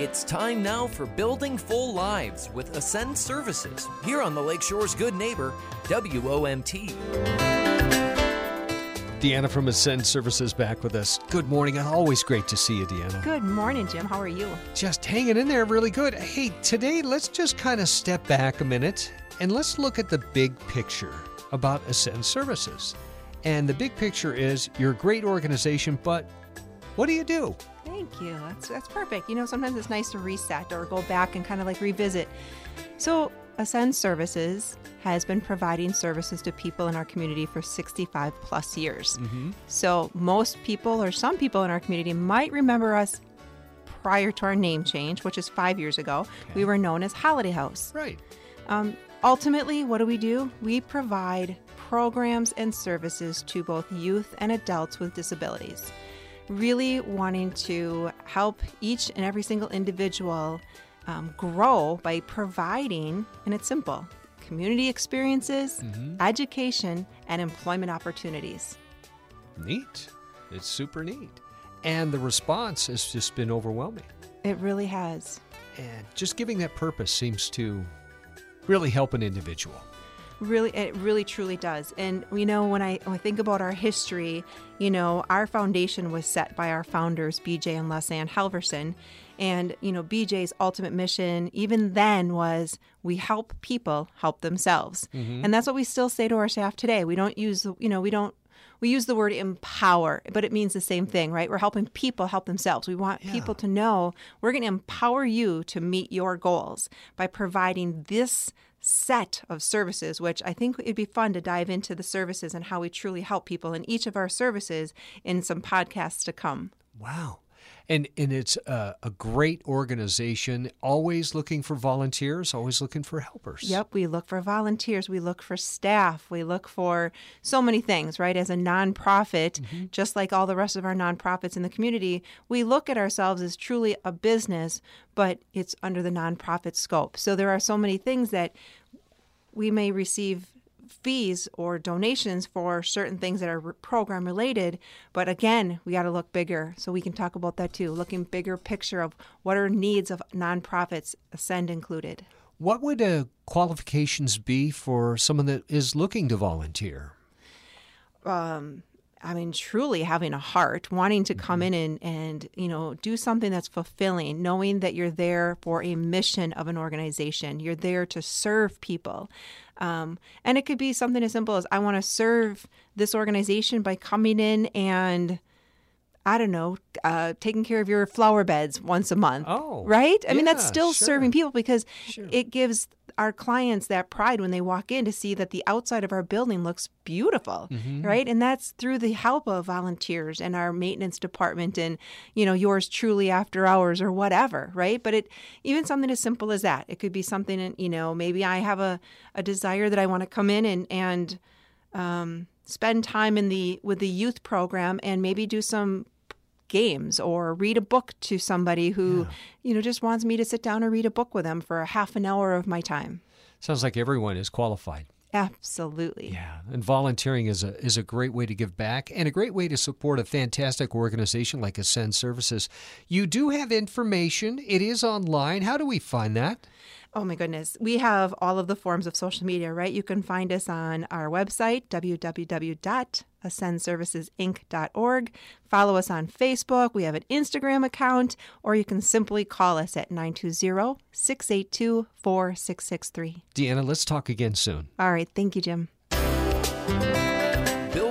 It's time now for Building Full Lives with Ascend Services here on the Lakeshore's Good Neighbor, WOMT. Deanna from Ascend Services back with us. Good morning. Always great to see you, Deanna. Good morning, Jim. How are you? Just hanging in there really good. Hey, today let's just kind of step back a minute and let's look at the big picture about Ascend Services. And the big picture is you're a great organization, but what do you do? Thank you. That's that's perfect. You know, sometimes it's nice to reset or go back and kind of like revisit. So, Ascend Services has been providing services to people in our community for 65 plus years. Mm-hmm. So, most people or some people in our community might remember us prior to our name change, which is five years ago. We were known as Holiday House. Right. Um, ultimately, what do we do? We provide programs and services to both youth and adults with disabilities. Really wanting to help each and every single individual um, grow by providing, and it's simple community experiences, education, and employment opportunities. Neat. It's super neat. And the response has just been overwhelming. It really has. And just giving that purpose seems to really help an individual. Really, it really truly does. And you know, when I, when I think about our history, you know, our foundation was set by our founders, BJ and Lesanne Halverson. And, you know, BJ's ultimate mission, even then, was we help people help themselves. Mm-hmm. And that's what we still say to our staff today. We don't use, the- you know, we don't, we use the word empower, but it means the same thing, right? We're helping people help themselves. We want people to know we're going to empower you to meet your goals by providing this set of services, which I think it'd be fun to dive into the services and how we truly help people in each of our services in some podcasts to come. Wow. And and it's a, a great organization, always looking for volunteers, always looking for helpers. Yep, we look for volunteers, we look for staff, we look for so many things, right? As a nonprofit, mm-hmm. just like all the rest of our nonprofits in the community, we look at ourselves as truly a business, but it's under the nonprofit scope. So there are so many things that we may receive fees or donations for certain things that are program related. But again we got to look bigger. So we can talk about that too looking bigger picture of what are needs of nonprofits ascend included. What would uh, qualifications be for someone that is looking to volunteer? I mean, truly having a heart, wanting to come in and, and, you know, do something that's fulfilling, knowing that you're there for a mission of an organization. You're there to serve people. Um, and it could be something as simple as I want to serve this organization by coming in and, I don't know, uh, taking care of your flower beds once a month. Oh, right? I mean, that's still sure. serving people because Sure. it gives our clients that pride when they walk in to see that the outside of our building looks beautiful, Mm-hmm. right? And that's through the help of volunteers and our maintenance department and, you know, yours truly after hours or whatever, right? But it, even something as simple as that, it could be something, you know, maybe I have a, a desire that I want to come in and, and, um, spend time in the with the youth program and maybe do some games or read a book to somebody who you know just wants me to sit down and read a book with them for a half an hour of my time Sounds like everyone is qualified. absolutely Yeah, and volunteering is a is a great way to give back and a great way to support a fantastic organization like Ascend Services. You do have information. It is online. How do we find that? oh my goodness we have all of the forms of social media right you can find us on our website www.ascendservicesinc.org follow us on facebook. We have an instagram account or you can simply call us at 920-682-4663 Deanna, let's talk again soon. all right. Thank you jim